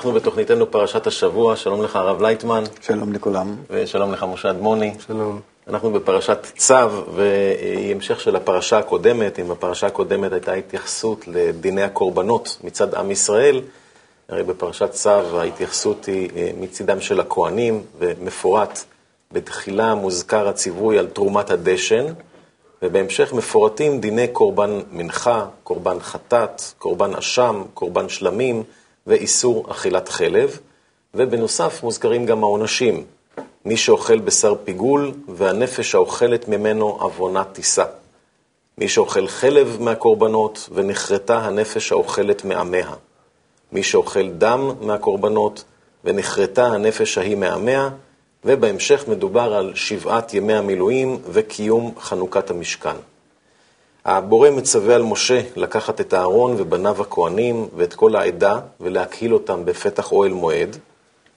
אנחנו בתוכניתנו פרשת השבוע, שלום לך הרב לייטמן. שלום לכולם. ושלום לך משה אדמוני. שלום. אנחנו בפרשת צו, והיא המשך של הפרשה הקודמת. אם בפרשה הקודמת הייתה התייחסות לדיני הקורבנות מצד עם ישראל, הרי בפרשת צו ההתייחסות היא אה, מצידם של הכוהנים, ומפורט בתחילה מוזכר הציווי על תרומת הדשן, ובהמשך מפורטים דיני קורבן מנחה, קורבן חטאת, קורבן אשם, קורבן שלמים ואיסור אכילת חלב, ובנוסף מוזכרים גם העונשים, מי שאוכל בשר פיגול והנפש האוכלת ממנו עוונה תישא. מי שאוכל חלב מהקורבנות ונחרטה הנפש האוכלת מעמיה. מי שאוכל דם מהקורבנות ונחרטה הנפש ההיא מעמיה, ובהמשך מדובר על שבעת ימי המילואים וקיום חנוכת המשכן. הבורא מצווה על משה לקחת את אהרון ובניו הכהנים ואת כל העדה ולהקהיל אותם בפתח אוהל מועד.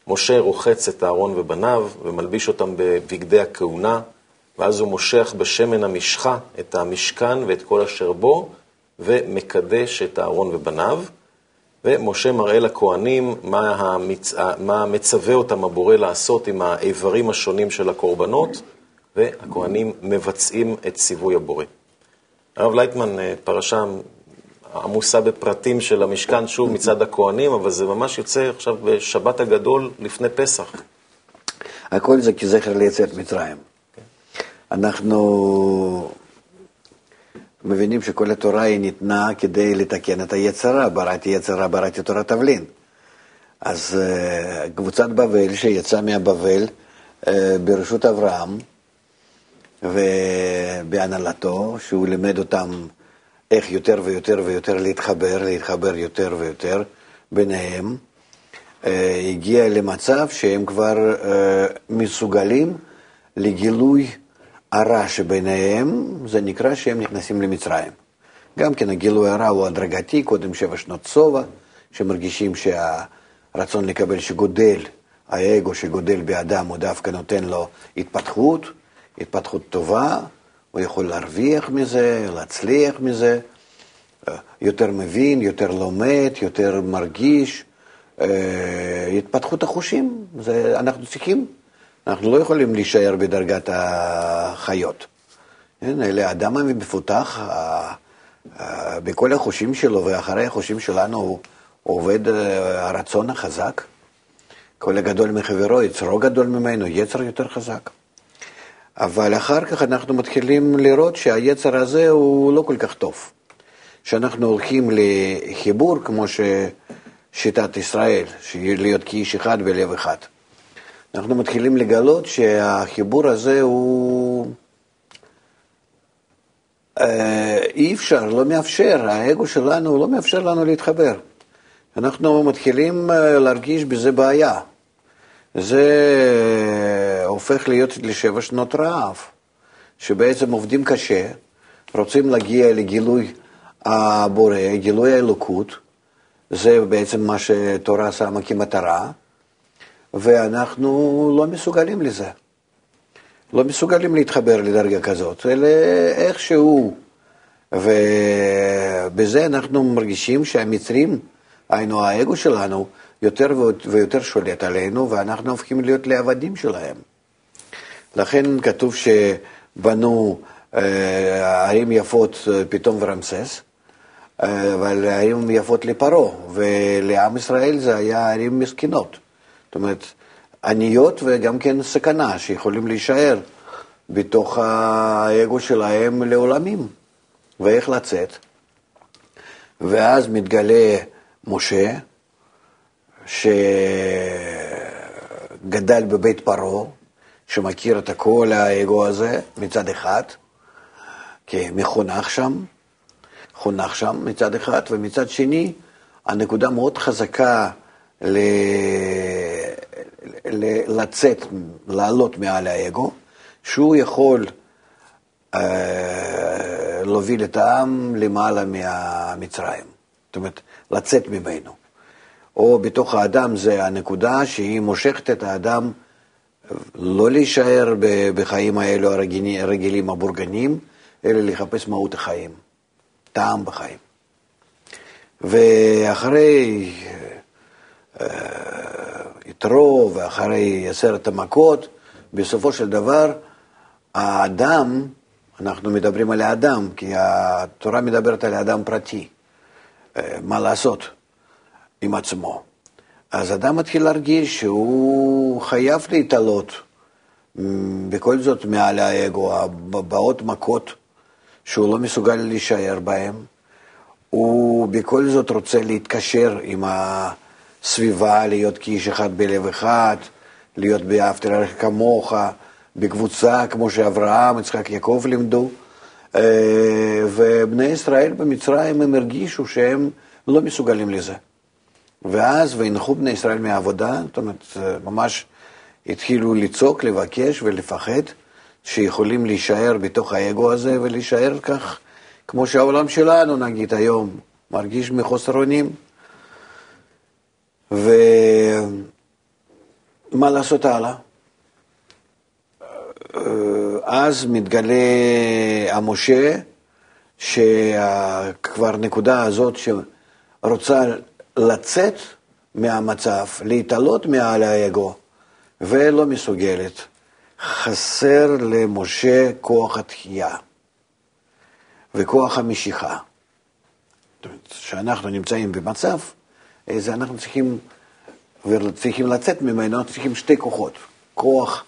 משה רוחץ את אהרון ובניו ומלביש אותם בבגדי הכהונה, ואז הוא מושך בשמן המשחה את המשכן ואת כל אשר בו, ומקדש את אהרון ובניו. ומשה מראה לכהנים מה, המצ... מה מצווה אותם הבורא לעשות עם האיברים השונים של הקורבנות, והכהנים מבצעים את ציווי הבורא. הרב לייטמן, אה, פרשה עמוסה בפרטים של המשכן, שוב מצד הכהנים, אבל זה ממש יוצא עכשיו בשבת הגדול לפני פסח. הכל זה כזכר ליציאת מצרים. Okay. אנחנו מבינים שכל התורה היא ניתנה כדי לתקן את היצרה, בראתי יצרה, בראתי תורת תבלין. אז uh, קבוצת בבל שיצאה מהבבל uh, ברשות אברהם ובהנהלתו, שהוא לימד אותם איך יותר ויותר ויותר להתחבר, להתחבר יותר ויותר ביניהם, uh, הגיע למצב שהם כבר uh, מסוגלים לגילוי הרע שביניהם, זה נקרא שהם נכנסים למצרים. גם כן הגילוי הרע הוא הדרגתי, קודם שבע שנות שובע, שמרגישים שהרצון לקבל שגודל, האגו שגודל באדם, הוא דווקא נותן לו התפתחות, התפתחות טובה, הוא יכול להרוויח מזה, להצליח מזה, יותר מבין, יותר לומד, יותר מרגיש, אה, התפתחות החושים, זה אנחנו צריכים. אנחנו לא יכולים להישאר בדרגת החיות. כן, אלה האדם המפותח, בכל החושים שלו ואחרי החושים שלנו עובד אה, הרצון החזק. כל הגדול מחברו, יצרו גדול ממנו, יצר יותר חזק. אבל אחר כך אנחנו מתחילים לראות שהיצר הזה הוא לא כל כך טוב. כשאנחנו הולכים לחיבור, כמו ששיטת ישראל, להיות כאיש אחד בלב אחד. אנחנו מתחילים לגלות שהחיבור הזה הוא... אה, אי אפשר, לא מאפשר, האגו שלנו לא מאפשר לנו להתחבר. אנחנו מתחילים אה, להרגיש בזה בעיה. זה הופך להיות לשבע שנות רעב, שבעצם עובדים קשה, רוצים להגיע לגילוי הבורא, גילוי האלוקות, זה בעצם מה שתורה שמה כמטרה, ואנחנו לא מסוגלים לזה. לא מסוגלים להתחבר לדרגה כזאת, אלא איכשהו. ובזה אנחנו מרגישים שהמצרים, היינו האגו שלנו, יותר ויותר שולט עלינו, ואנחנו הופכים להיות לעבדים שלהם. לכן כתוב שבנו אה, ערים יפות אה, פתאום ורמסס, אה, אבל ערים יפות לפרעה, ולעם ישראל זה היה ערים מסכנות. זאת אומרת, עניות וגם כן סכנה שיכולים להישאר בתוך האגו שלהם לעולמים, ואיך לצאת. ואז מתגלה משה, שגדל בבית פרעה, שמכיר את כל האגו הזה מצד אחד, כמחונך שם, חונך שם מצד אחד, ומצד שני, הנקודה מאוד חזקה ל... לצאת, לעלות מעל האגו, שהוא יכול אה, להוביל את העם למעלה מהמצרים. זאת אומרת, לצאת ממנו. או בתוך האדם זה הנקודה שהיא מושכת את האדם לא להישאר בחיים האלו הרגילים, הבורגנים, אלא לחפש מהות החיים, טעם בחיים. ואחרי יתרו ואחרי עשרת המכות, בסופו של דבר האדם, אנחנו מדברים על האדם, כי התורה מדברת על האדם פרטי, אה, מה לעשות עם עצמו. אז אדם מתחיל להרגיש שהוא חייב להתעלות בכל זאת מעל האגו, הבאות מכות שהוא לא מסוגל להישאר בהן. הוא בכל זאת רוצה להתקשר עם הסביבה, להיות כאיש אחד בלב אחד, להיות באהבת לרעך כמוך, בקבוצה כמו שאברהם, יצחק, יעקב לימדו. אה, ובני ישראל במצרים הם הרגישו שהם לא מסוגלים לזה. ואז, והנחו בני ישראל מהעבודה, זאת אומרת, ממש התחילו לצעוק, לבקש ולפחד, שיכולים להישאר בתוך האגו הזה ולהישאר כך, כמו שהעולם שלנו, נגיד, היום, מרגיש מחוסר אונים. ומה לעשות הלאה? אז מתגלה המשה, שכבר נקודה הזאת שרוצה לצאת מהמצב, להתעלות מעל האגו, ולא מסוגלת. חסר למשה כוח התחייה וכוח המשיכה. כשאנחנו נמצאים במצב, זה אנחנו צריכים, וצריכים לצאת ממנו, צריכים שתי כוחות. כוח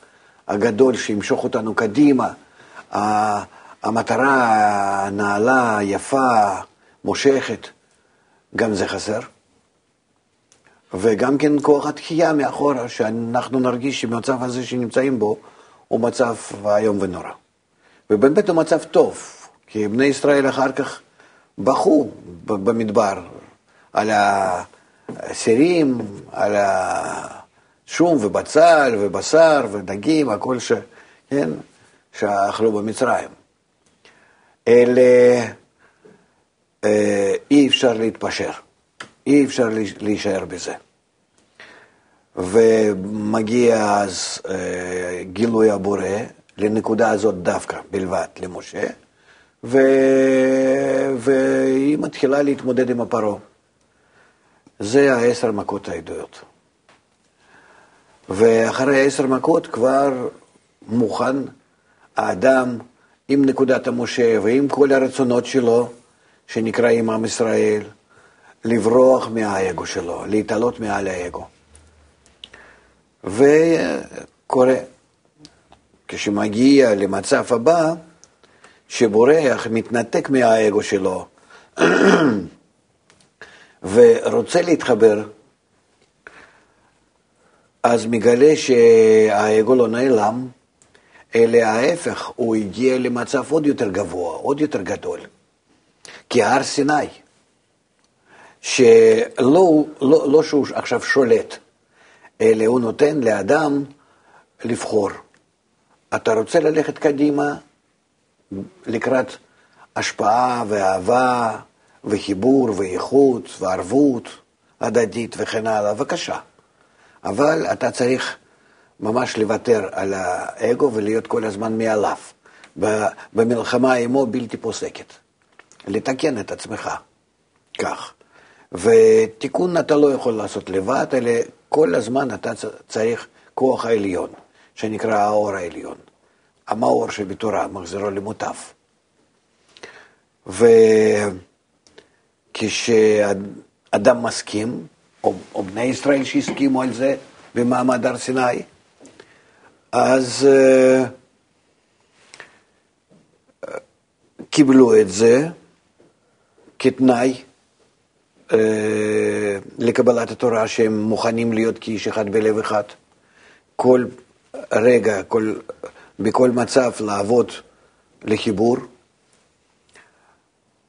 הגדול שימשוך אותנו קדימה, המטרה הנעלה, יפה, מושכת, גם זה חסר. וגם כן כוח התחייה מאחורה, שאנחנו נרגיש שבמצב הזה שנמצאים בו, הוא מצב איום ונורא. ובאמת הוא מצב טוב, כי בני ישראל אחר כך בכו במדבר על הסירים, על השום ובצל ובשר ודגים, הכל ש... כן? שאכלו במצרים. אלה אה, אי אפשר להתפשר, אי אפשר להישאר בזה. ומגיע אז אה, גילוי הבורא לנקודה הזאת דווקא בלבד למשה, ו... והיא מתחילה להתמודד עם הפרעה. זה העשר מכות העדויות. ואחרי העשר מכות כבר מוכן האדם עם נקודת המשה ועם כל הרצונות שלו, שנקראים עם ישראל, לברוח מהאגו שלו, להתעלות מעל האגו. וקורה, כשמגיע למצב הבא, שבורח, מתנתק מהאגו שלו ורוצה להתחבר, אז מגלה שהאגו לא נעלם, אלא ההפך, הוא הגיע למצב עוד יותר גבוה, עוד יותר גדול. כי הר סיני, שלא לא, לא שהוא עכשיו שולט, אלא הוא נותן לאדם לבחור. אתה רוצה ללכת קדימה לקראת השפעה ואהבה וחיבור ואיכות וערבות הדדית וכן הלאה, בבקשה. אבל אתה צריך ממש לוותר על האגו ולהיות כל הזמן מעליו, במלחמה עמו בלתי פוסקת. לתקן את עצמך כך. ותיקון אתה לא יכול לעשות לבד, אלא כל הזמן אתה צריך כוח העליון, שנקרא האור העליון. המאור שבתורה, מחזירו למוטב. וכשאדם מסכים, או, או בני ישראל שהסכימו על זה במעמד הר סיני, אז uh, קיבלו את זה כתנאי אה, לקבלת התורה שהם מוכנים להיות כאיש אחד בלב אחד. כל רגע, כל, בכל מצב לעבוד לחיבור.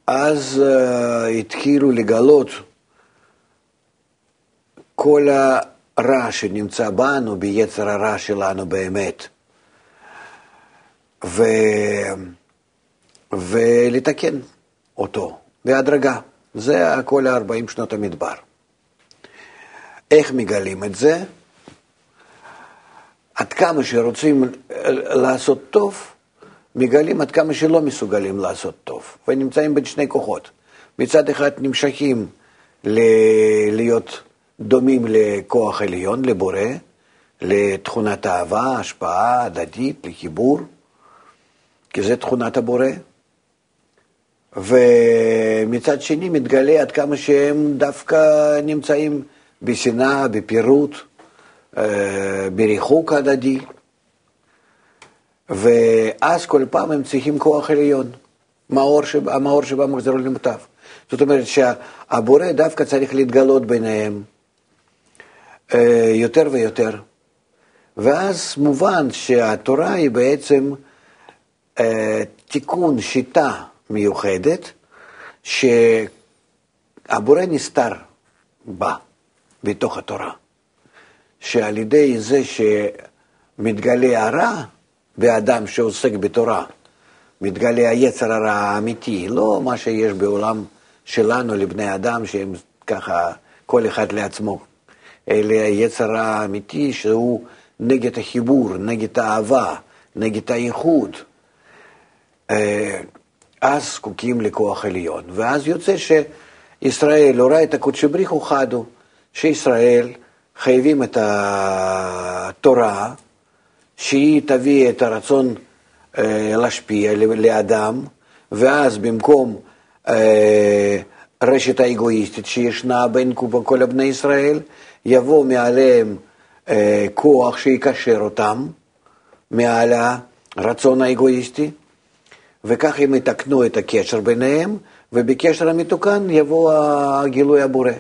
אז uh, התחילו לגלות כל הרע שנמצא בנו, ביצר הרע שלנו באמת, ו... ולתקן אותו בהדרגה. זה כל ה-40 שנות המדבר. איך מגלים את זה? עד כמה שרוצים לעשות טוב, מגלים עד כמה שלא מסוגלים לעשות טוב, ונמצאים בין שני כוחות. מצד אחד נמשכים ל- להיות דומים לכוח עליון, לבורא, לתכונת אהבה, השפעה הדדית, לחיבור, כי זה תכונת הבורא. ומצד שני מתגלה עד כמה שהם דווקא נמצאים בשנאה, בפירוט, אה, בריחוק הדדי, ואז כל פעם הם צריכים כוח עליון, המאור, שב, המאור שבא מחזרו למוטב. זאת אומרת שהבורא דווקא צריך להתגלות ביניהם יותר ויותר. ואז מובן שהתורה היא בעצם אה, תיקון שיטה מיוחדת, שהבורא נסתר בה, בתוך התורה. שעל ידי זה שמתגלה הרע באדם שעוסק בתורה, מתגלה היצר הרע האמיתי, לא מה שיש בעולם שלנו לבני אדם, שהם ככה, כל אחד לעצמו, אלא היצר האמיתי שהוא נגד החיבור, נגד האהבה, נגד האיחוד. אה, אז זקוקים לכוח עליון. ואז יוצא שישראל, הורה את הקודשי בריחו חדו, שישראל חייבים את התורה, שהיא תביא את הרצון אה, להשפיע לאדם, ואז במקום אה, רשת האגואיסטית שישנה בין כל בני ישראל, יבוא מעליהם אה, כוח שיקשר אותם מעל הרצון האגואיסטי, וכך הם יתקנו את הקשר ביניהם, ובקשר המתוקן יבוא הגילוי הבורא.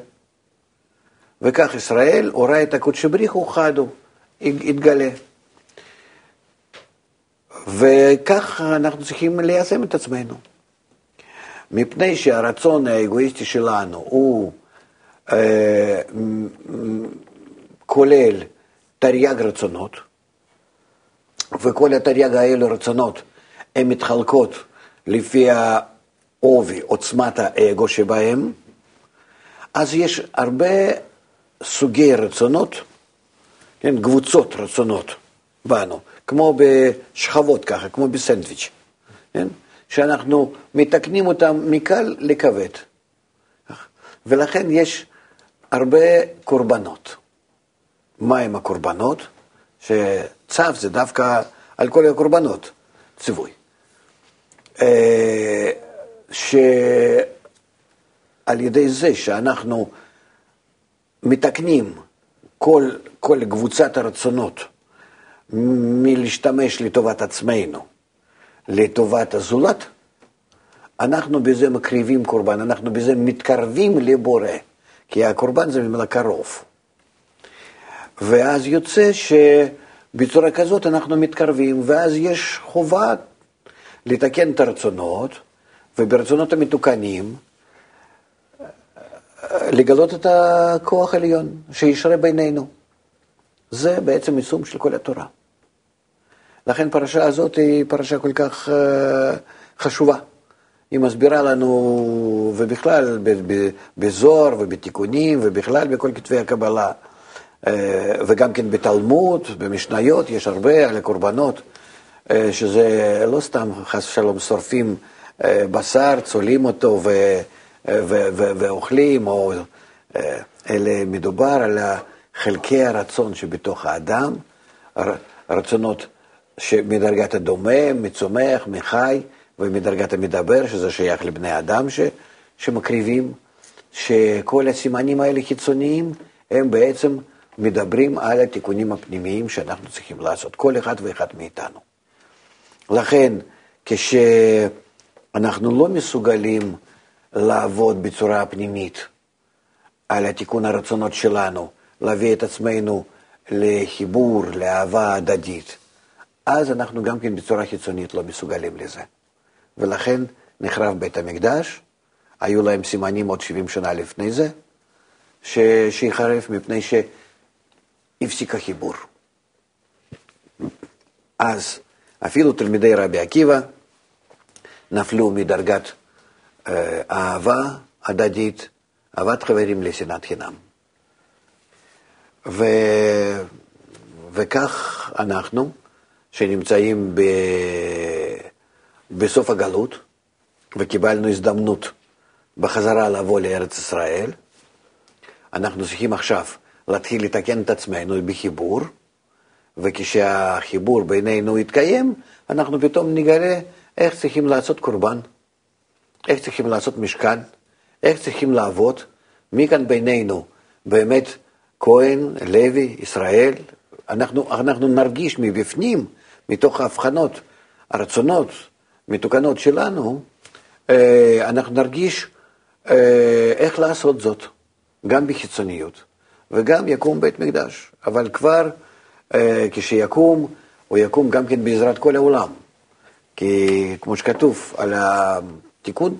וכך ישראל הורה את הקודשי בריחו חדו, יתגלה. וכך אנחנו צריכים ליישם את עצמנו. מפני שהרצון האגואיסטי שלנו הוא כולל תרי"ג רצונות, וכל התרי"ג האלו רצונות הן מתחלקות לפי העובי, עוצמת האגו שבהם, אז יש הרבה סוגי רצונות, כן, קבוצות רצונות בנו, כמו בשכבות ככה, כמו בסנדוויץ', כן, שאנחנו מתקנים אותם מקל לכבד. ולכן יש הרבה קורבנות. מהם הקורבנות? שצו זה דווקא על כל הקורבנות, ציווי. אה, שעל ידי זה שאנחנו מתקנים כל, כל קבוצת הרצונות מלהשתמש לטובת עצמנו לטובת הזולת, אנחנו בזה מקריבים קורבן, אנחנו בזה מתקרבים לבורא, כי הקורבן זה ממילא קרוב. ואז יוצא שבצורה כזאת אנחנו מתקרבים, ואז יש חובה לתקן את הרצונות, וברצונות המתוקנים, לגלות את הכוח העליון שישרה בינינו. זה בעצם יישום של כל התורה. לכן פרשה הזאת היא פרשה כל כך אה, חשובה. היא מסבירה לנו, ובכלל בזוהר ובתיקונים, ובכלל בכל כתבי הקבלה, אה, וגם כן בתלמוד, במשניות, יש הרבה על הקורבנות, אה, שזה לא סתם חס ושלום שורפים בשר, צולים אותו ו, ו, ו, ואוכלים, או, אלא מדובר על חלקי הרצון שבתוך האדם, רצונות מדרגת הדומם, מצומח, מחי, ומדרגת המדבר, שזה שייך לבני אדם ש, שמקריבים, שכל הסימנים האלה חיצוניים, הם בעצם מדברים על התיקונים הפנימיים שאנחנו צריכים לעשות, כל אחד ואחד מאיתנו. לכן, כשאנחנו לא מסוגלים לעבוד בצורה פנימית על התיקון הרצונות שלנו, להביא את עצמנו לחיבור, לאהבה הדדית, אז אנחנו גם כן בצורה חיצונית לא מסוגלים לזה. ולכן נחרב בית המקדש, היו להם סימנים עוד 70 שנה לפני זה, ש... שיחרף מפני שהפסיק החיבור. אז אפילו תלמידי רבי עקיבא נפלו מדרגת אה, אהבה הדדית, אהבת חברים לשנאת חינם. ו... וכך אנחנו, שנמצאים ב... בסוף הגלות, וקיבלנו הזדמנות בחזרה לבוא לארץ ישראל, אנחנו צריכים עכשיו להתחיל לתקן את עצמנו בחיבור, וכשהחיבור בינינו יתקיים, אנחנו פתאום נגלה איך צריכים לעשות קורבן, איך צריכים לעשות משכן, איך צריכים לעבוד, מי כאן בינינו? באמת כהן, לוי, ישראל, אנחנו, אנחנו נרגיש מבפנים, מתוך ההבחנות, הרצונות מתוקנות שלנו, אה, אנחנו נרגיש אה, איך לעשות זאת, גם בחיצוניות, וגם יקום בית מקדש, אבל כבר אה, כשיקום, הוא יקום גם כן בעזרת כל העולם, כי כמו שכתוב על התיקון,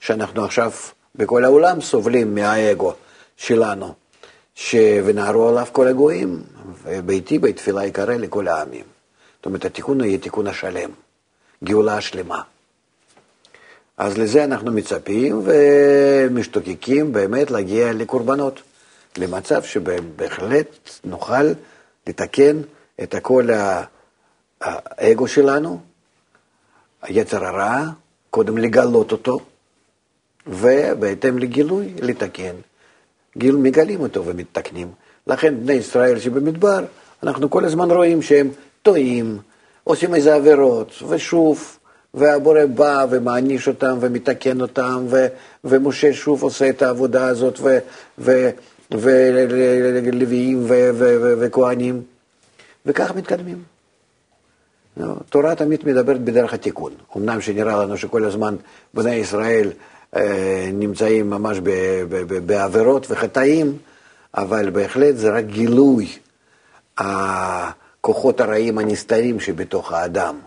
שאנחנו עכשיו בכל העולם סובלים מהאגו שלנו, ש... ונערו עליו כל הגויים, וביתי בית תפילה יקרא לכל העמים. זאת אומרת, התיקון יהיה תיקון השלם, גאולה השלמה. אז לזה אנחנו מצפים ומשתוקקים באמת להגיע לקורבנות, למצב שבהחלט נוכל לתקן את כל האגו שלנו, היצר הרע, קודם לגלות אותו, ובהתאם לגילוי לתקן. גיל, מגלים אותו ומתקנים. לכן בני ישראל שבמדבר, אנחנו כל הזמן רואים שהם טועים, עושים איזה עבירות, ושוב, והבורא בא ומעניש אותם ומתקן אותם, ו, ומשה שוב עושה את העבודה הזאת, ולוויים וכהנים, וכך מתקדמים. תורה תמיד מדברת בדרך התיקון. אמנם שנראה לנו שכל הזמן בני ישראל אה, נמצאים ממש בעבירות וחטאים, אבל בהחלט זה רק גילוי הכוחות הרעים הנסתרים שבתוך האדם,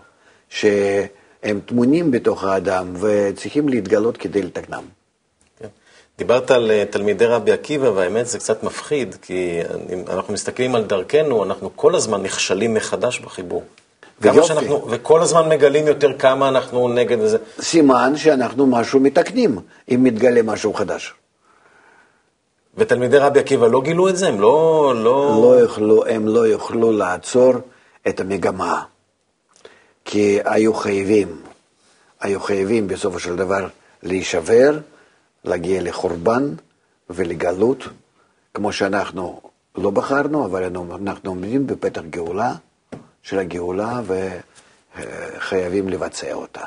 שהם טמונים בתוך האדם וצריכים להתגלות כדי לתקנם. כן. דיברת על אה, תלמידי רבי עקיבא, והאמת זה קצת מפחיד, כי אנחנו מסתכלים על דרכנו, אנחנו כל הזמן נכשלים מחדש בחיבור. שאנחנו, וכל הזמן מגלים יותר כמה אנחנו נגד זה. סימן שאנחנו משהו מתקנים, אם מתגלה משהו חדש. ותלמידי רבי עקיבא לא גילו את זה? הם לא... לא... לא יוכלו, הם לא יוכלו לעצור את המגמה, כי היו חייבים, היו חייבים בסופו של דבר להישבר, להגיע לחורבן ולגלות, כמו שאנחנו לא בחרנו, אבל אנחנו עומדים בפתח גאולה. של הגאולה וחייבים לבצע אותה.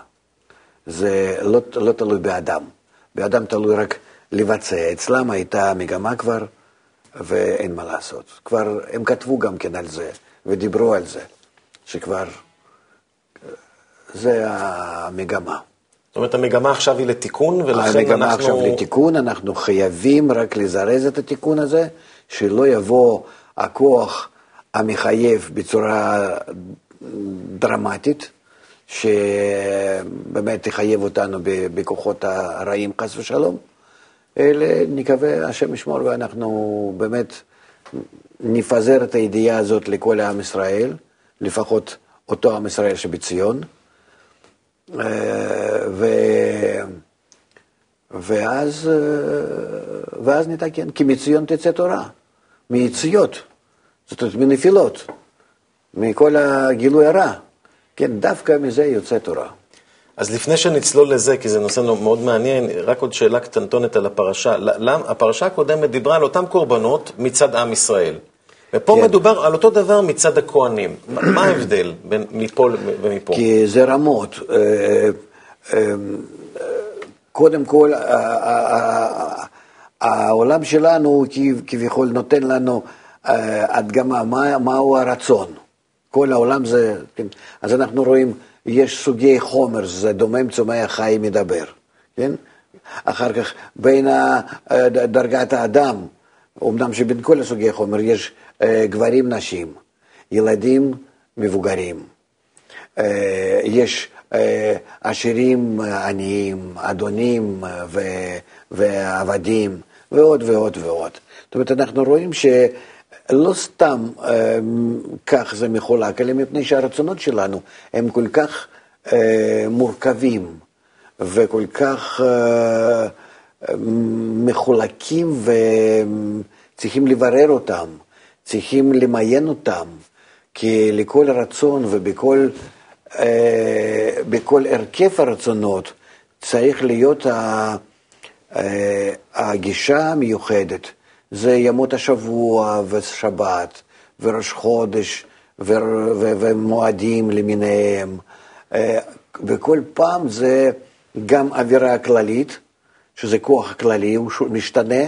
זה לא, לא תלוי באדם, באדם תלוי רק לבצע. אצלם הייתה מגמה כבר, ואין מה לעשות. כבר הם כתבו גם כן על זה, ודיברו על זה, שכבר זה המגמה. זאת אומרת, המגמה עכשיו היא לתיקון, ולכן אנחנו... המגמה עכשיו לתיקון, אנחנו חייבים רק לזרז את התיקון הזה, שלא יבוא הכוח המחייב בצורה דרמטית, שבאמת תחייב אותנו בכוחות הרעים, חס ושלום, אלא נקווה, השם ישמור, ואנחנו באמת נפזר את הידיעה הזאת לכל עם ישראל, לפחות אותו עם ישראל שבציון, אה, ו... ואז, אה, ואז נתקן, כי מציון תצא תורה, מיציאות. זאת אומרת, מנפילות, מכל הגילוי הרע. כן, דווקא מזה יוצא תורה. אז לפני שנצלול לזה, כי זה נושא מאוד מעניין, רק עוד שאלה קטנטונת על הפרשה. למה, הפרשה הקודמת דיברה על אותם קורבנות מצד עם ישראל. ופה כן. מדובר על אותו דבר מצד הכוהנים. מה ההבדל בין מפה ומפה? כי זה רמות. אה, אה, אה, קודם כל, העולם שלנו כביכול נותן לנו הדגמה, מה, מהו הרצון. כל העולם זה, כן? אז אנחנו רואים, יש סוגי חומר, זה דומם צומח חי מדבר, כן? אחר כך בין דרגת האדם, אמנם שבין כל הסוגי חומר יש אה, גברים, נשים, ילדים, מבוגרים, אה, יש אה, עשירים, עניים, אדונים ועבדים, ועוד ועוד ועוד. זאת אומרת, אנחנו רואים ש... לא סתם אה, כך זה מחולק, אלא מפני שהרצונות שלנו הם כל כך אה, מורכבים וכל כך אה, מחולקים וצריכים לברר אותם, צריכים למיין אותם, כי לכל רצון ובכל בכל הרכב הרצונות צריך להיות הגישה המיוחדת. זה ימות השבוע ושבת וראש חודש ו- ו- ומועדים למיניהם, אה, וכל פעם זה גם אווירה כללית, שזה כוח כללי, הוא משתנה,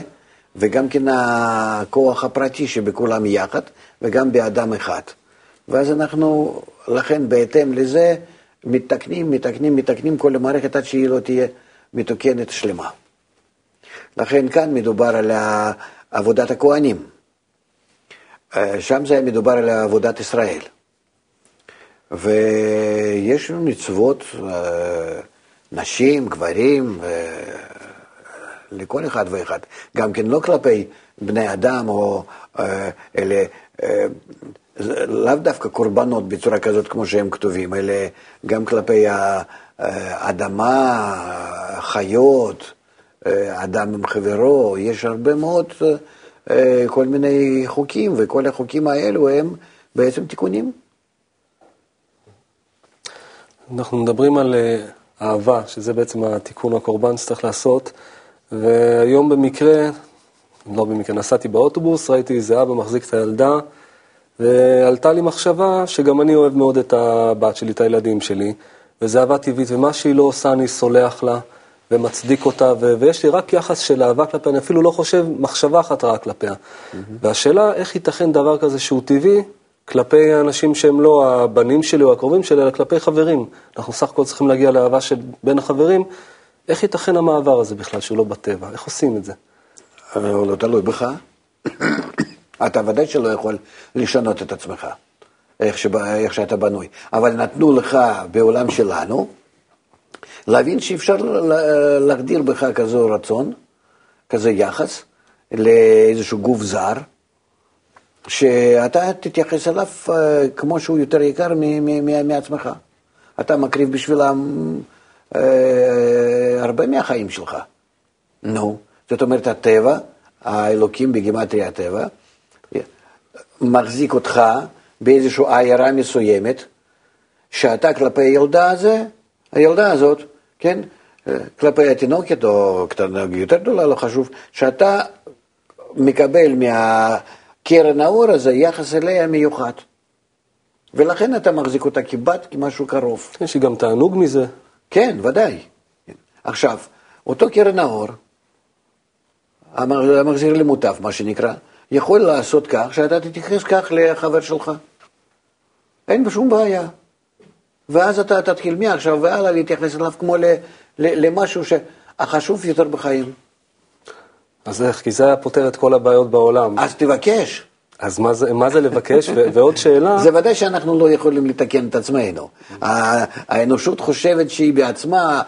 וגם כן הכוח הפרטי שבכולם יחד, וגם באדם אחד. ואז אנחנו, לכן בהתאם לזה, מתקנים, מתקנים, מתקנים כל המערכת עד שהיא לא תהיה מתוקנת שלמה. לכן כאן מדובר על עבודת הכוהנים. אה, שם זה היה מדובר על עבודת ישראל. ויש לנו מצוות, אה, נשים, גברים, לכל אחד ואחד. גם כן לא כלפי בני אדם או אה, אלה, לאו דווקא קורבנות בצורה כזאת כמו שהם כתובים, אלא גם כלפי האדמה, חיות, אדם עם חברו, יש הרבה מאוד כל מיני חוקים, וכל החוקים האלו הם בעצם תיקונים. אנחנו מדברים על אה, אהבה, שזה בעצם התיקון הקורבן שצריך לעשות, והיום במקרה, לא במקרה, נסעתי באוטובוס, ראיתי איזה אבא מחזיק את הילדה, ועלתה לי מחשבה שגם אני אוהב מאוד את הבת שלי, את הילדים שלי, וזה אהבה טבעית, ומה שהיא לא עושה אני סולח לה ומצדיק אותה, ו- ויש לי רק יחס של אהבה כלפיה, אני אפילו לא חושב מחשבה אחת רעה כלפיה. Mm-hmm. והשאלה, איך ייתכן דבר כזה שהוא טבעי, כלפי האנשים שהם לא הבנים שלי או הקרובים שלי, אלא כלפי חברים. אנחנו סך הכל צריכים להגיע לאהבה של בין החברים. איך ייתכן המעבר הזה בכלל, שהוא לא בטבע? איך עושים את זה? הוא לא תלוי בך. אתה ודאי שלא יכול לשנות את עצמך, איך, שבא, איך שאתה בנוי. אבל נתנו לך בעולם שלנו להבין שאפשר להגדיר בך כזו רצון, כזה יחס לאיזשהו גוף זר, שאתה תתייחס אליו אה, כמו שהוא יותר יקר מעצמך. אתה מקריב בשבילם אה, הרבה מהחיים שלך. נו, זאת אומרת, הטבע, האלוקים בגימטריה הטבע, מחזיק אותך באיזושהי עיירה מסוימת, שאתה כלפי הילדה הזה, הילדה הזאת, כן, אה, כלפי התינוקת או קטנה יותר גדולה, לא חשוב, שאתה מקבל מה... קרן האור הזה, יחס אליה מיוחד. ולכן אתה מחזיק אותה כבת, כמשהו קרוב. יש לי גם תענוג מזה. כן, ודאי. עכשיו, אותו קרן האור, המחזיר למוטב, מה שנקרא, יכול לעשות כך שאתה תתייחס כך לחבר שלך. אין בשום בעיה. ואז אתה תתחיל מעכשיו והלאה להתייחס אליו כמו למשהו שהחשוב יותר בחיים. אז איך? כי זה היה פותר את כל הבעיות בעולם. אז תבקש. אז מה זה, מה זה לבקש? ועוד שאלה... זה ודאי שאנחנו לא יכולים לתקן את עצמנו. האנושות חושבת שהיא בעצמה,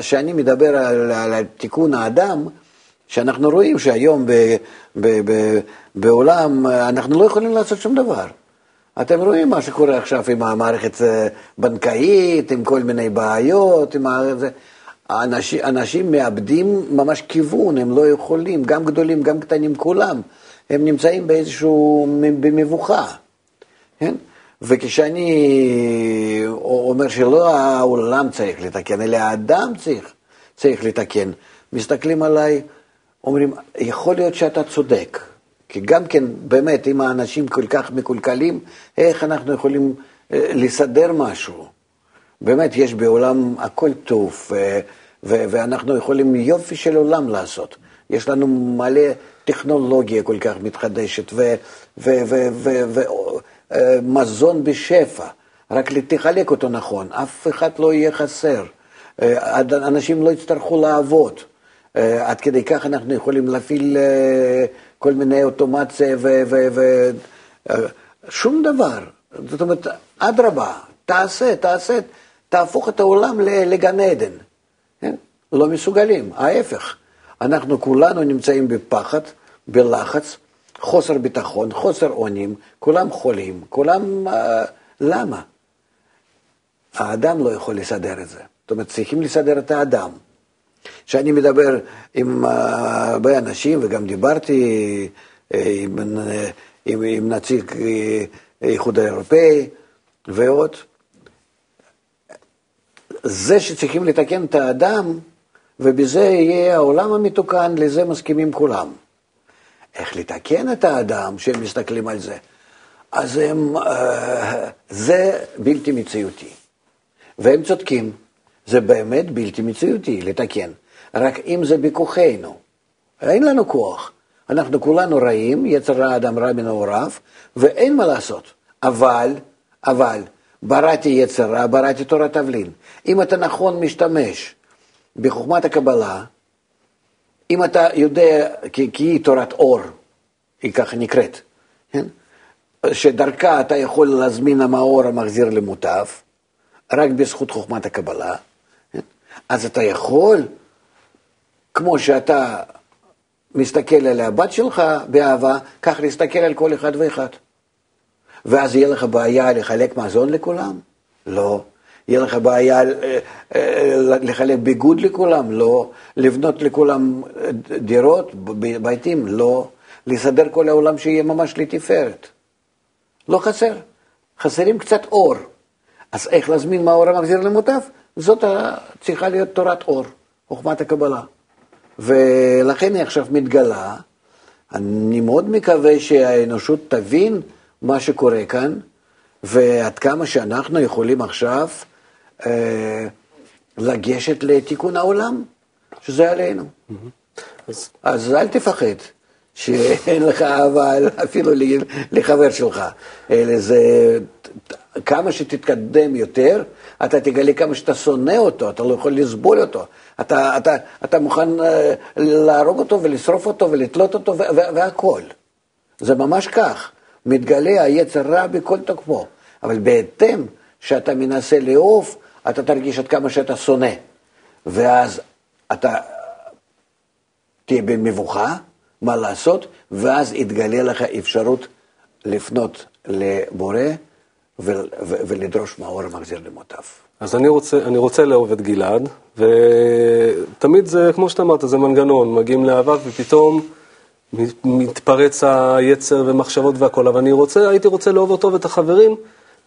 שאני מדבר על, על תיקון האדם, שאנחנו רואים שהיום ב, ב, ב, בעולם אנחנו לא יכולים לעשות שום דבר. אתם רואים מה שקורה עכשיו עם המערכת הבנקאית, עם כל מיני בעיות, עם ה... אנשים, אנשים מאבדים ממש כיוון, הם לא יכולים, גם גדולים, גם קטנים, כולם, הם נמצאים באיזשהו, במבוכה, כן? וכשאני אומר שלא העולם צריך לתקן, אלא האדם צריך, צריך לתקן, מסתכלים עליי, אומרים, יכול להיות שאתה צודק, כי גם כן, באמת, אם האנשים כל כך מקולקלים, איך אנחנו יכולים אה, לסדר משהו? באמת, יש בעולם הכל טוב. אה, ואנחנו יכולים יופי של עולם לעשות. יש לנו מלא טכנולוגיה כל כך מתחדשת, ומזון בשפע, רק תחלק אותו נכון, אף אחד לא יהיה חסר, אה, אנשים לא יצטרכו לעבוד. אה, עד כדי כך אנחנו יכולים להפעיל אה, כל מיני אוטומציה ושום דבר. זאת אומרת, אדרבה, תעשה, תעשה, תהפוך את העולם לגן עדן. כן? לא מסוגלים, ההפך. אנחנו כולנו נמצאים בפחד, בלחץ, חוסר ביטחון, חוסר אונים, כולם חולים, כולם... Uh, למה? האדם לא יכול לסדר את זה. זאת אומרת, צריכים לסדר את האדם. כשאני מדבר עם uh, הרבה אנשים, וגם דיברתי uh, עם, uh, עם, עם נציג האיחוד האירופאי ועוד, זה שצריכים לתקן את האדם, ובזה יהיה העולם המתוקן, לזה מסכימים כולם. איך לתקן את האדם שהם מסתכלים על זה. אז הם, אה, זה בלתי מציאותי. והם צודקים, זה באמת בלתי מציאותי לתקן. רק אם זה בכוחנו. אין לנו כוח. אנחנו כולנו רעים, יצר האדם רע מנעוריו, ואין מה לעשות. אבל, אבל, בראתי יצר רע, בראתי תורת תבלין. אם אתה נכון משתמש בחוכמת הקבלה, אם אתה יודע, כי, כי היא תורת אור, היא ככה נקראת, כן? שדרכה אתה יכול להזמין המאור המחזיר למוטב, רק בזכות חוכמת הקבלה? אז אתה יכול, כמו שאתה מסתכל על הבת שלך באהבה, כך להסתכל על כל אחד ואחד. ואז יהיה לך בעיה לחלק מזון לכולם? לא. יהיה לך בעיה אה, אה, לחלק ביגוד לכולם? לא. לבנות לכולם אה, דירות, בתים? לא. לסדר כל העולם שיהיה ממש לתפארת. לא חסר. חסרים קצת אור. אז איך להזמין מהאור המחזיר למוטב? זאת צריכה להיות תורת אור, חוכמת הקבלה. ולכן היא עכשיו מתגלה. אני מאוד מקווה שהאנושות תבין מה שקורה כאן, ועד כמה שאנחנו יכולים עכשיו אה, לגשת לתיקון העולם, שזה עלינו. אז, אז אל תפחד שאין לך אהבה אפילו לחבר שלך, אלא זה כמה שתתקדם יותר, אתה תגלה כמה שאתה שונא אותו, אתה לא יכול לסבול אותו. אתה, אתה, אתה מוכן אה, להרוג אותו ולשרוף אותו ולתלות אותו והכול. זה ממש כך. מתגלה היצר רע בכל תוקפו. אבל בהתאם שאתה מנסה לאהוב, אתה תרגיש עד כמה שאתה שונא. ואז אתה תהיה במבוכה, מה לעשות, ואז יתגלה לך אפשרות לפנות לבורא ולדרוש מהאור המחזיר למוטב. אז אני רוצה, אני רוצה לאהוב את גלעד, ותמיד זה, כמו שאתה אמרת, זה מנגנון, מגיעים לאהבה ופתאום מתפרץ היצר ומחשבות והכל, אבל אני רוצה, הייתי רוצה לאהוב אותו ואת החברים.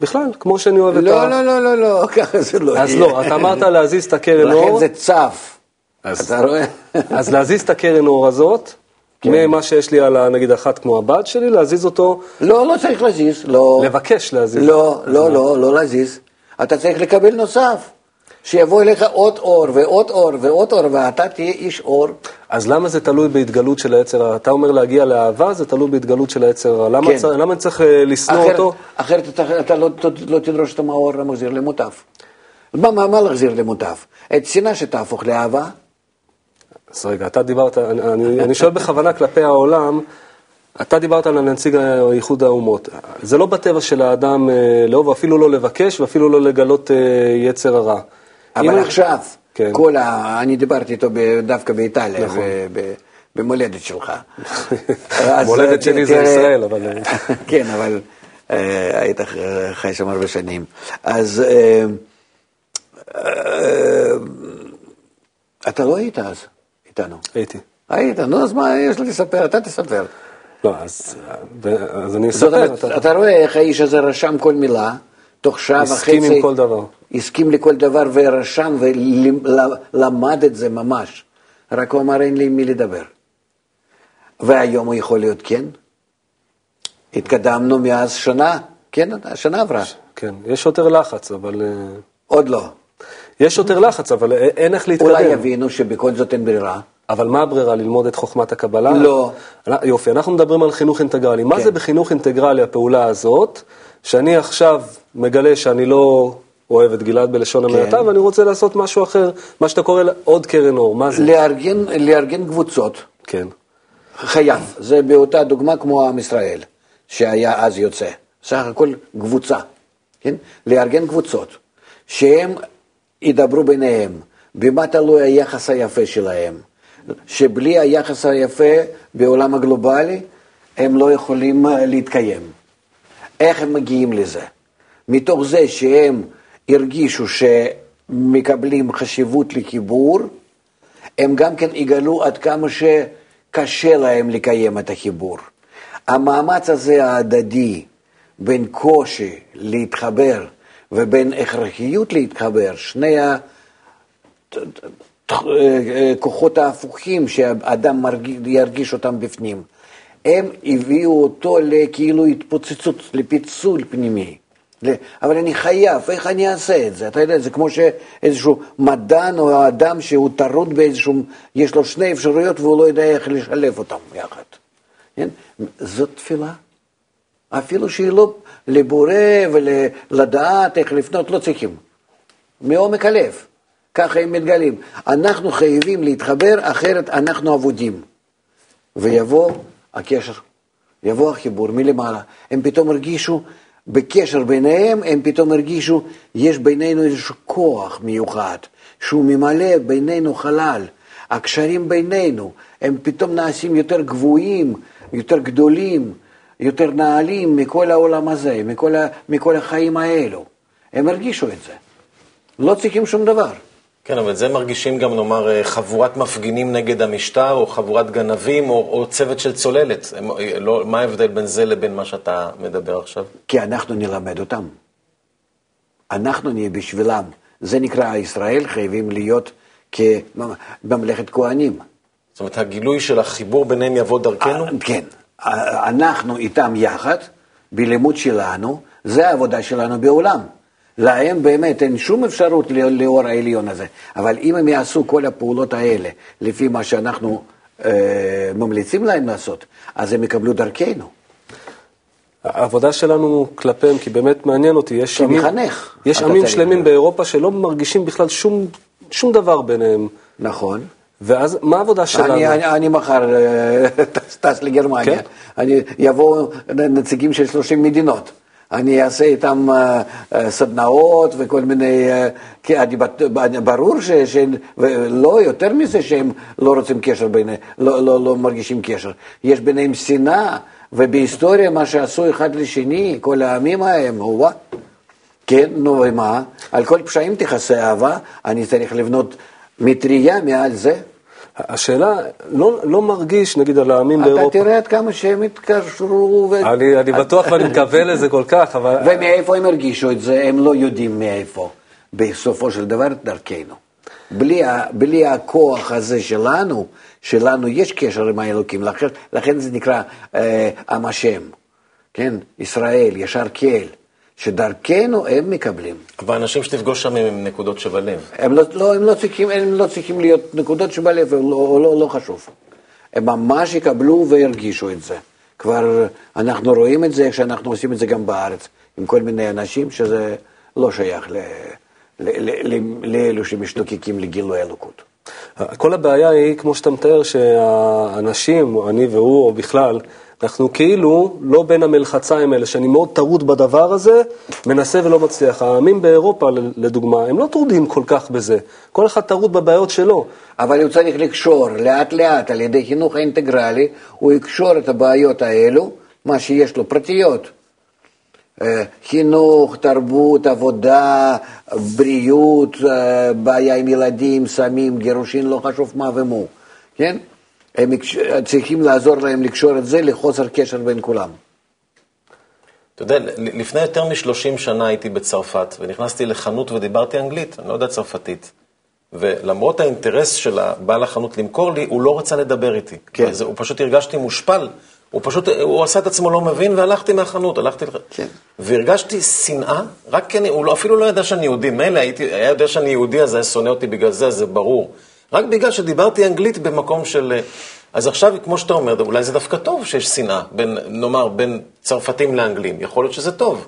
בכלל, כמו שאני אוהב לא, את ה... לא, לא, לא, לא, ככה זה לא יהיה. אז לא, אתה אמרת להזיז את הקרן אור. לכן זה צף, אתה רואה? אז להזיז את הקרן אור הזאת, כן. ממה שיש לי על, נגיד, אחת כמו הבת שלי, להזיז אותו... לא, לא צריך להזיז, לא. לבקש להזיז. לא, לא, לא, לא להזיז. אתה צריך לקבל נוסף. שיבוא אליך עוד אור ועוד אור ועוד אור, ואתה תהיה איש אור. אז למה זה תלוי בהתגלות של היצר? אתה אומר להגיע לאהבה, זה תלוי בהתגלות של היצר. למה, כן. צ... למה אני צריך אה, לשנוא אחר, אותו? אחרת אתה, אתה לא, לא תדרוש את המאור המחזיר למוטף. מה, מה, מה להחזיר למוטף? את שנאה שתהפוך לאהבה. אז רגע, אתה דיברת, אני, אני, אני שואל בכוונה כלפי העולם, אתה דיברת על נציג איחוד האומות. זה לא בטבע של האדם אה, לאהוב, אפילו לא לבקש ואפילו לא לגלות אה, יצר הרע. אבל עכשיו, כן. כל ה... אני דיברתי איתו דווקא באיטליה, נכון. במולדת שלך. מולדת שלי זה ישראל, אבל... כן, אבל אה, היית חי שם הרבה שנים. אז אה, אה, אתה לא היית אז איתנו. הייתי. היית, נו, אז מה יש לי לספר? אתה תספר. לא, אז, אז אני אספר. אתה רואה איך האיש הזה רשם כל מילה. תוך שעה וחצי... הסכים עם כל דבר. הסכים לכל דבר ורשם ולמד את זה ממש. רק הוא אמר, אין לי עם מי לדבר. והיום הוא יכול להיות כן. התקדמנו מאז שנה, כן, השנה עברה. כן, יש יותר לחץ, אבל... אה, עוד לא. יש יותר לחץ, אבל אין איך להתקדם. אולי יבינו שבכל זאת אין ברירה. אבל מה הברירה? ללמוד את חוכמת הקבלה? לא. יופי, אנחנו מדברים על חינוך אינטגרלי. כן. מה זה בחינוך אינטגרלי הפעולה הזאת? שאני עכשיו מגלה שאני לא אוהב את גלעד בלשון כן. המעטה, ואני רוצה לעשות משהו אחר, מה שאתה קורא עוד קרן אור, מה זה? לארגן, לארגן קבוצות. כן. חייב, זה באותה דוגמה כמו עם ישראל, שהיה אז יוצא. סך הכל קבוצה, כן? לארגן קבוצות, שהם ידברו ביניהם, במה תלוי היחס היפה שלהם, שבלי היחס היפה בעולם הגלובלי, הם לא יכולים להתקיים. איך הם מגיעים לזה? מתוך זה שהם הרגישו שמקבלים חשיבות לחיבור, הם גם כן יגלו עד כמה שקשה להם לקיים את החיבור. המאמץ הזה ההדדי בין קושי להתחבר ובין הכרחיות להתחבר, שני הכוחות ההפוכים שהאדם ירגיש אותם בפנים, הם הביאו אותו לכאילו התפוצצות, לפיצול פנימי. אבל אני חייב, איך אני אעשה את זה? אתה יודע, זה כמו שאיזשהו מדען או אדם שהוא טרוד באיזשהו, יש לו שני אפשרויות והוא לא יודע איך לשלב אותם יחד. כן? זאת תפילה. אפילו שהיא לא לבורא ולדעת איך לפנות, לא צריכים. מעומק הלב. ככה הם מתגלים. אנחנו חייבים להתחבר, אחרת אנחנו אבודים. ויבוא הקשר, יבוא החיבור מלמעלה. הם פתאום הרגישו, בקשר ביניהם, הם פתאום הרגישו, יש בינינו איזשהו כוח מיוחד, שהוא ממלא בינינו חלל. הקשרים בינינו, הם פתאום נעשים יותר גבוהים, יותר גדולים, יותר נעלים מכל העולם הזה, מכל, ה, מכל החיים האלו. הם הרגישו את זה. לא צריכים שום דבר. כן, אבל זה מרגישים גם, נאמר, אה, חבורת מפגינים נגד המשטר, או חבורת גנבים, או, או צוות של צוללת. הם, אה, לא, מה ההבדל בין זה לבין מה שאתה מדבר עכשיו? כי אנחנו נלמד אותם. אנחנו נהיה בשבילם. זה נקרא, ישראל חייבים להיות כממלכת כהנים. זאת אומרת, הגילוי של החיבור ביניהם יבוא דרכנו? אה, כן. אנחנו איתם יחד, בלימוד שלנו, זה העבודה שלנו בעולם. להם באמת אין שום אפשרות לא- לאור העליון הזה. אבל אם הם יעשו כל הפעולות האלה לפי מה שאנחנו אה, ממליצים להם לעשות, אז הם יקבלו דרכנו. העבודה שלנו כלפיהם, כי באמת מעניין אותי, יש עמים, כמחנך, יש עמים שלמים. באירופה שלא מרגישים בכלל שום, שום דבר ביניהם. נכון. ואז מה העבודה שלנו? אני, אני, אני מחר אה, טס- לגרמניה, כן? אני, יבואו נציגים של 30 מדינות. אני אעשה איתם אה, אה, סדנאות וכל מיני, כי אני ברור ש, שלא יותר מזה שהם לא רוצים קשר ביניהם, לא, לא, לא מרגישים קשר. יש ביניהם שנאה, ובהיסטוריה מה שעשו אחד לשני, כל העמים ההם, וואה. כן, נו ומה? על כל פשעים תכסה אהבה, אני צריך לבנות מטריה מעל זה. השאלה, לא, לא מרגיש, נגיד, על העמים אתה באירופה. תראה עד כמה שהם התקשרו, ו... אני, אני בטוח ואני מקווה לזה כל כך, אבל... ומאיפה הם הרגישו את זה, הם לא יודעים מאיפה. בסופו של דבר דרכנו. בלי. בלי הכוח הזה שלנו, שלנו יש קשר עם האלוקים, לכן, לכן זה נקרא אה, עם השם, כן? ישראל, ישר קהל, שדרכנו הם מקבלים. אבל האנשים שתפגוש שם הם נקודות שבלב. הם לא, לא, הם, לא צריכים, הם לא צריכים להיות נקודות שבלב, הם לא, לא, לא חשוב. הם ממש יקבלו וירגישו את זה. כבר אנחנו רואים את זה, איך שאנחנו עושים את זה גם בארץ, עם כל מיני אנשים שזה לא שייך ל, ל, ל, ל, לאלו שמשתוקקים לגילוי אלוקות. כל הבעיה היא, כמו שאתה מתאר, שהאנשים, או אני והוא, או בכלל, אנחנו כאילו לא בין המלחציים האלה, שאני מאוד טרוד בדבר הזה, מנסה ולא מצליח. העמים באירופה, לדוגמה, הם לא טרודים כל כך בזה. כל אחד טרוד בבעיות שלו. אבל הוא צריך לקשור לאט לאט על ידי חינוך אינטגרלי, הוא יקשור את הבעיות האלו, מה שיש לו, פרטיות. אה, חינוך, תרבות, עבודה, בריאות, אה, בעיה עם ילדים, סמים, גירושין, לא חשוב מה ומו, כן? הם צריכים לעזור להם לקשור את זה לחוסר קשר בין כולם. אתה יודע, לפני יותר מ-30 שנה הייתי בצרפת, ונכנסתי לחנות ודיברתי אנגלית, אני לא יודע צרפתית. ולמרות האינטרס של בעל החנות למכור לי, הוא לא רצה לדבר איתי. כן. אז הוא פשוט הרגשתי מושפל. הוא פשוט, הוא עשה את עצמו לא מבין, והלכתי מהחנות, הלכתי... כן. והרגשתי שנאה, רק כי אני, הוא לא, אפילו לא ידע שאני יהודי. מילא הייתי, היה יודע שאני יהודי, אז היה שונא אותי בגלל זה, זה ברור. רק בגלל שדיברתי אנגלית במקום של... אה, אז עכשיו, כמו שאתה אומר, אולי זה דווקא טוב שיש שנאה, בין, נאמר, בין צרפתים לאנגלים. יכול להיות שזה טוב.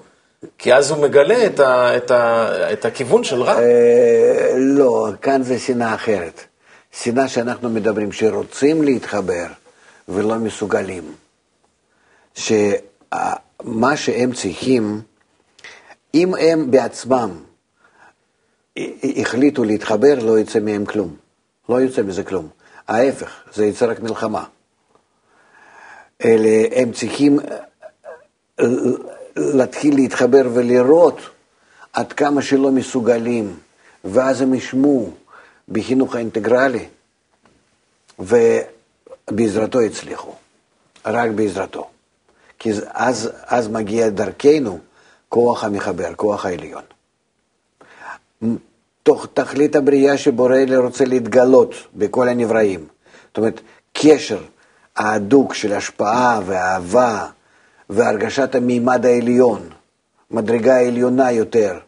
כי אז הוא מגלה את, ה, את, ה, את הכיוון של רע. אה, לא, כאן זה שנאה אחרת. שנאה שאנחנו מדברים, שרוצים להתחבר ולא מסוגלים. שמה שהם צריכים, אם הם בעצמם י- החליטו להתחבר, לא יצא מהם כלום. לא יוצא מזה כלום. ההפך, זה יצא רק מלחמה. אלה, הם צריכים אה, להתחיל להתחבר ולראות עד כמה שלא מסוגלים, ואז הם ישמעו בחינוך האינטגרלי, ובעזרתו יצליחו, רק בעזרתו. כי אז, אז מגיע דרכנו כוח המחבר, כוח העליון. תוך תכלית הבריאה שבורא אלה רוצה להתגלות בכל הנבראים. זאת אומרת, קשר ההדוק של השפעה ואהבה והרגשת המימד העליון, מדרגה העליונה יותר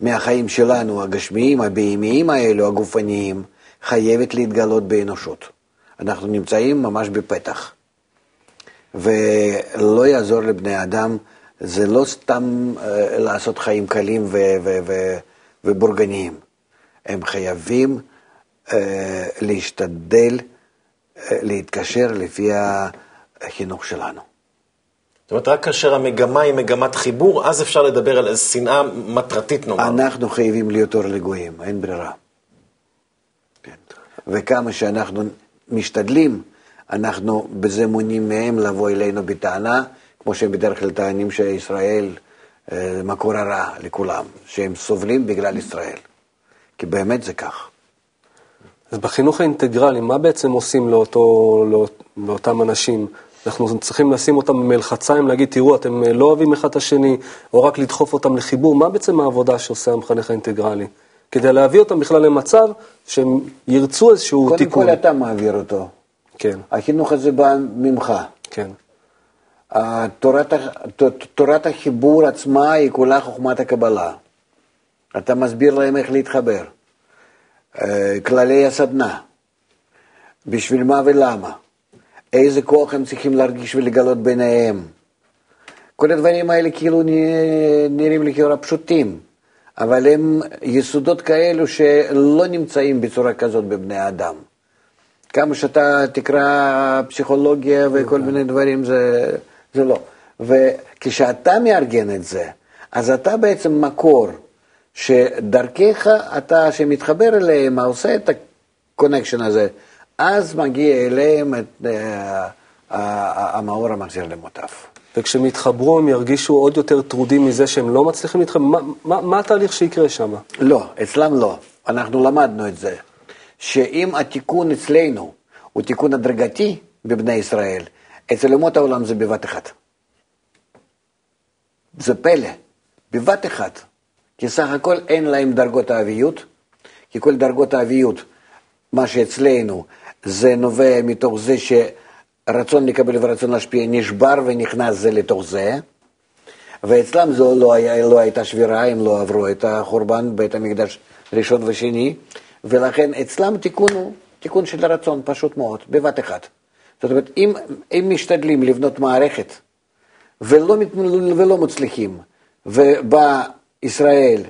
מהחיים שלנו, הגשמיים, הבהמיים האלו, הגופניים, חייבת להתגלות באנושות. אנחנו נמצאים ממש בפתח. ולא יעזור לבני אדם, זה לא סתם uh, לעשות חיים קלים ו- ו- ו- ובורגניים. הם חייבים uh, להשתדל uh, להתקשר לפי החינוך שלנו. זאת אומרת, רק כאשר המגמה היא מגמת חיבור, אז אפשר לדבר על שנאה מטרתית, נאמר. אנחנו חייבים להיות אור לגויים, אין ברירה. כן. וכמה שאנחנו משתדלים, אנחנו בזה מונעים מהם לבוא אלינו בטענה, כמו שהם בדרך כלל טוענים שישראל אה, מקור הרע לכולם, שהם סובלים בגלל ישראל. כי באמת זה כך. אז בחינוך האינטגרלי, מה בעצם עושים לאותו, לאות, לאותם אנשים? אנחנו צריכים לשים אותם במלחציים, להגיד, תראו, אתם לא אוהבים אחד את השני, או רק לדחוף אותם לחיבור. מה בעצם העבודה שעושה המחנך האינטגרלי? כדי להביא אותם בכלל למצב שהם ירצו איזשהו קודם תיקון. כל אתה מעביר אותו. כן, החינוך הזה בא ממך. כן. תורת, תורת החיבור עצמה היא כולה חוכמת הקבלה. אתה מסביר להם איך להתחבר. אה, כללי הסדנה, בשביל מה ולמה, איזה כוח הם צריכים להרגיש ולגלות ביניהם. כל הדברים האלה כאילו נראים לכאורה פשוטים, אבל הם יסודות כאלו שלא נמצאים בצורה כזאת בבני האדם. כמה שאתה תקרא פסיכולוגיה וכל מיני דברים, זה, זה לא. וכשאתה מארגן את זה, אז אתה בעצם מקור, שדרכך אתה, שמתחבר אליהם, עושה את ה connection הזה, אז מגיע אליהם את uh, המאור המחזיר למוטב. וכשהם יתחברו הם ירגישו עוד יותר טרודים מזה שהם לא מצליחים להתחבר? מה, מה, מה התהליך שיקרה שם? לא, אצלם לא. אנחנו למדנו את זה. שאם התיקון אצלנו הוא תיקון הדרגתי בבני ישראל, אצל אומות העולם זה בבת אחת. זה פלא, בבת אחת. כי סך הכל אין להם דרגות האביות, כי כל דרגות האביות, מה שאצלנו, זה נובע מתוך זה שרצון לקבל ורצון להשפיע נשבר ונכנס זה לתוך זה, ואצלם זו לא, היה, לא הייתה שבירה, הם לא עברו את החורבן בית המקדש ראשון ושני, ולכן אצלם תיקון הוא תיקון של הרצון, פשוט מאוד, בבת אחת. זאת אומרת, אם, אם משתדלים לבנות מערכת ולא, ולא מצליחים, ובא ישראל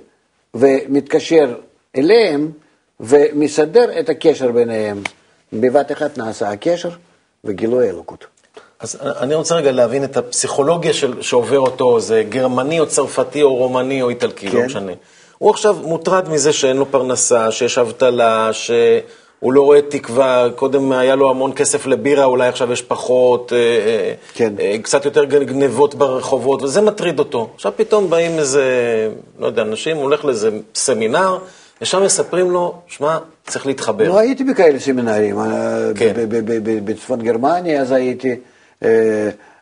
ומתקשר אליהם ומסדר את הקשר ביניהם, בבת אחת נעשה הקשר וגילוי אלוקות. אז אני רוצה רגע להבין את הפסיכולוגיה של, שעובר אותו, זה גרמני או צרפתי או רומני או איטלקי, כן. לא משנה. הוא עכשיו מוטרד מזה שאין לו פרנסה, שיש אבטלה, שהוא לא רואה תקווה, קודם היה לו המון כסף לבירה, אולי עכשיו יש פחות, אה, אה, כן. אה, קצת יותר גנבות ברחובות, וזה מטריד אותו. עכשיו פתאום באים איזה, לא יודע, אנשים, הוא הולך לאיזה סמינר, ושם מספרים לו, שמע, צריך להתחבר. לא הייתי בכאלה סמינרים, כן. בצפון גרמניה אז הייתי,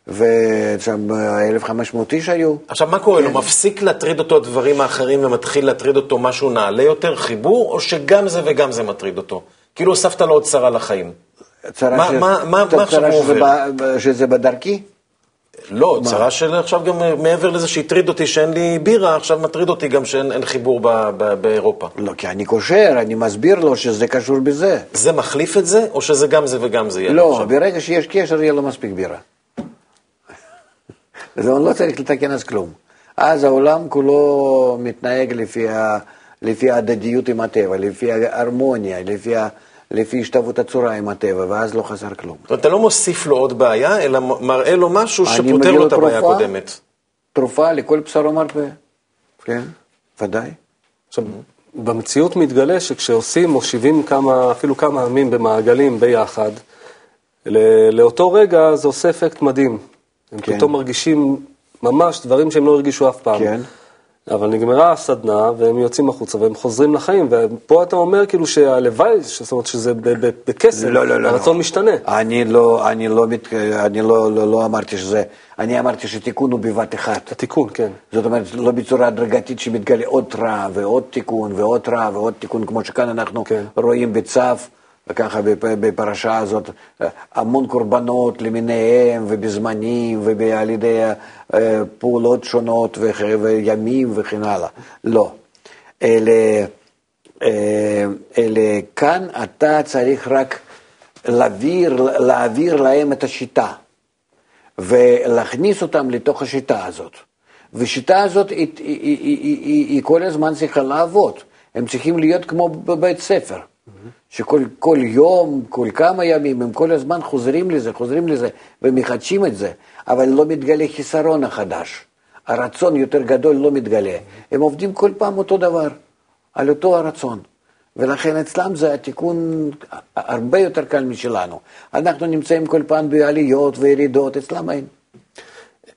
ושם אה, 1,500 איש היו. עכשיו, מה קורה לו? כן. מפסיק להטריד אותו הדברים האחרים ומתחיל להטריד אותו משהו נעלה יותר, חיבור, או שגם זה וגם זה מטריד אותו? כאילו הוספת לו עוד צרה לחיים. צרה מה- ש- מה- מה- מה עכשיו הוא עובר? ב- שזה בדרכי? לא, צרה של עכשיו גם אה, מעבר לזה שהטריד אותי שאין לי בירה, עכשיו מטריד אותי גם שאין אין חיבור ב, ב, באירופה. לא, כי אני קושר, אני מסביר לו שזה קשור בזה. זה מחליף את זה, או שזה גם זה וגם זה יהיה לא, עכשיו? ברגע שיש קשר יהיה לו מספיק בירה. אז הוא לא צריך לתקן אז כלום. אז העולם כולו מתנהג לפי, ה, לפי ההדדיות עם הטבע, לפי ההרמוניה, לפי, ה, לפי השתוות הצורה עם הטבע, ואז לא חסר כלום. זאת אומרת, אתה לא מוסיף לו עוד בעיה, אלא מראה לו משהו אני שפותר לו לו את הבעיה תרופה. הקודמת. תרופה לכל בשר ומרפא. כן, ודאי. עכשיו, במציאות מתגלה שכשעושים, מושיבים כמה, אפילו כמה עמים במעגלים ביחד, לאותו רגע זה עושה אפקט מדהים. הם כן. פתאום מרגישים ממש דברים שהם לא הרגישו אף פעם. כן. אבל נגמרה הסדנה, והם יוצאים החוצה, והם חוזרים לחיים, ופה אתה אומר כאילו שהלוואי, זאת אומרת שזה ב- ב- בקסם, לא, לא, לא. הרצון לא. משתנה. אני לא, אני לא, מת, אני לא, לא, לא אמרתי שזה, אני אמרתי שתיקון הוא בבת אחת. התיקון, כן. זאת אומרת, לא בצורה הדרגתית שמתגלה עוד רע ועוד תיקון ועוד רע ועוד תיקון, כמו שכאן אנחנו כן. רואים בצו וככה בפ- בפרשה הזאת אה, המון קורבנות למיניהם ובזמנים ועל ידי אה, פעולות שונות וימים וכן הלאה. לא. אלה, אה, אלה כאן אתה צריך רק להעביר, להעביר להם את השיטה. ולהכניס אותם לתוך השיטה הזאת. והשיטה הזאת היא, היא, היא, היא, היא כל הזמן צריכה לעבוד. הם צריכים להיות כמו בבית ספר, שכל כל יום, כל כמה ימים, הם כל הזמן חוזרים לזה, חוזרים לזה, ומחדשים את זה, אבל לא מתגלה חיסרון החדש. הרצון יותר גדול לא מתגלה. הם עובדים כל פעם אותו דבר, על אותו הרצון. ולכן אצלם זה התיקון הרבה יותר קל משלנו. אנחנו נמצאים כל פעם בעליות וירידות, אצלם אין.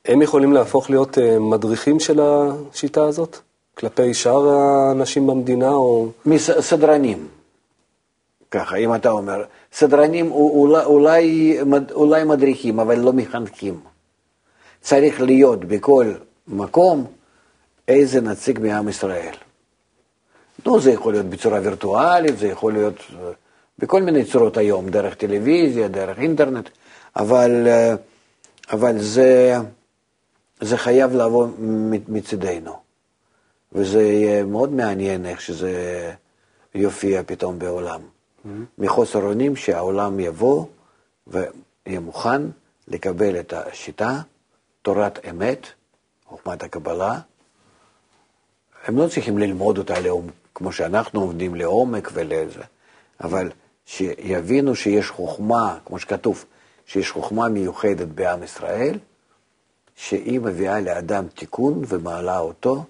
הם יכולים להפוך להיות אה, מדריכים של השיטה הזאת? כלפי שאר האנשים במדינה, או... מס- סדרנים, ככה, אם אתה אומר. סדרנים אולי, אולי, אולי מדריכים, אבל לא מחנכים. צריך להיות בכל מקום איזה נציג מעם ישראל. נו, זה יכול להיות בצורה וירטואלית, זה יכול להיות אה, בכל מיני צורות היום, דרך טלוויזיה, דרך אינטרנט, אבל, אה, אבל זה, זה חייב לבוא מצידנו. וזה יהיה מאוד מעניין איך שזה יופיע פתאום בעולם. מחוסר אונים שהעולם יבוא ויהיה מוכן לקבל את השיטה, תורת אמת, חוכמת הקבלה. הם לא צריכים ללמוד אותה לעומק, כמו שאנחנו עובדים לעומק ולזה, אבל שיבינו שיש חוכמה, כמו שכתוב, שיש חוכמה מיוחדת בעם ישראל, שהיא מביאה לאדם תיקון ומעלה אותו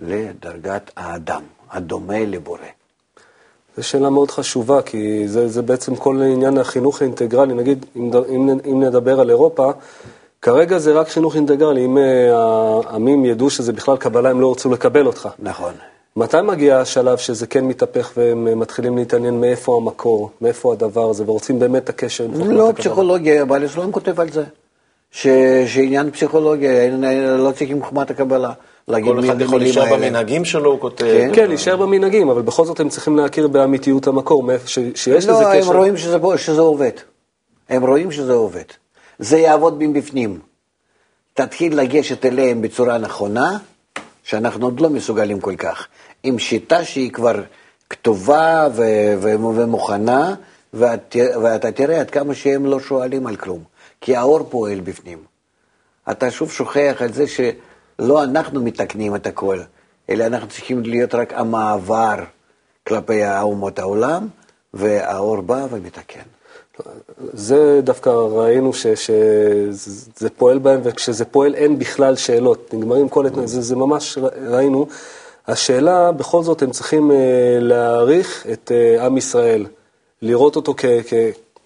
לדרגת האדם, הדומה לבורא. זו שאלה מאוד חשובה, כי זה, זה בעצם כל עניין החינוך האינטגרלי. נגיד, אם, אם, אם נדבר על אירופה, כרגע זה רק חינוך אינטגרלי. אם אה, העמים ידעו שזה בכלל קבלה, הם לא ירצו לקבל אותך. נכון. מתי מגיע השלב שזה כן מתהפך והם אה, מתחילים להתעניין מאיפה המקור, מאיפה הדבר הזה, ורוצים באמת את הקשר עם חוכמת לא? פסיכולוגיה, אבל הסלון כותב על זה. ש... שעניין פסיכולוגיה, לא צריכים חוכמת הקבלה. להגיד כל מי אחד יכול להישאר האלה. במנהגים שלו, הוא כותב. כן. כן, להישאר במנהגים, אבל בכל זאת הם צריכים להכיר באמיתיות המקור, מאיפה ש- שיש לזה לא, קשר. הם רואים שזה, בו- שזה עובד. הם רואים שזה עובד. זה יעבוד מבפנים. תתחיל לגשת אליהם בצורה נכונה, שאנחנו עוד לא מסוגלים כל כך. עם שיטה שהיא כבר כתובה ו- ו- ומוכנה, ואת, ואתה תראה עד כמה שהם לא שואלים על כלום. כי האור פועל בפנים. אתה שוב שוכח על זה שלא אנחנו מתקנים את הכל, אלא אנחנו צריכים להיות רק המעבר כלפי אומות העולם, והאור בא ומתקן. זה דווקא ראינו ש- שזה פועל בהם, וכשזה פועל אין בכלל שאלות. נגמרים כל... הת- זה, זה ממש ראינו. השאלה, בכל זאת, הם צריכים אה, להעריך את אה, עם ישראל, לראות אותו כ- כ-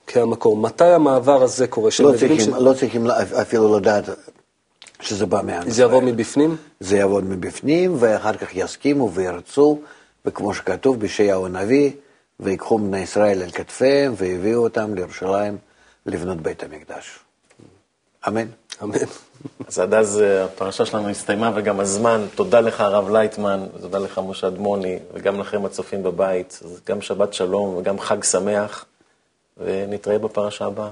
כהמקור. מתי המעבר הזה קורה? לא צריכים, לא צריכים אפילו לדעת שזה בא מעם שזה יבוא ישראל. מבפנים? זה יבוא מבפנים, ואחר כך יסכימו וירצו, וכמו שכתוב בישעיהו הנביא, ויקחו בני ישראל אל כתפיהם, והביאו אותם לירושלים לבנות בית המקדש. אמן. אמן. אז עד אז אה, הפרשה שלנו הסתיימה וגם הזמן. תודה לך, הרב לייטמן, ותודה לך, משה אדמוני, וגם לכם הצופים בבית. אז גם שבת שלום וגם חג שמח, ונתראה בפרשה הבאה.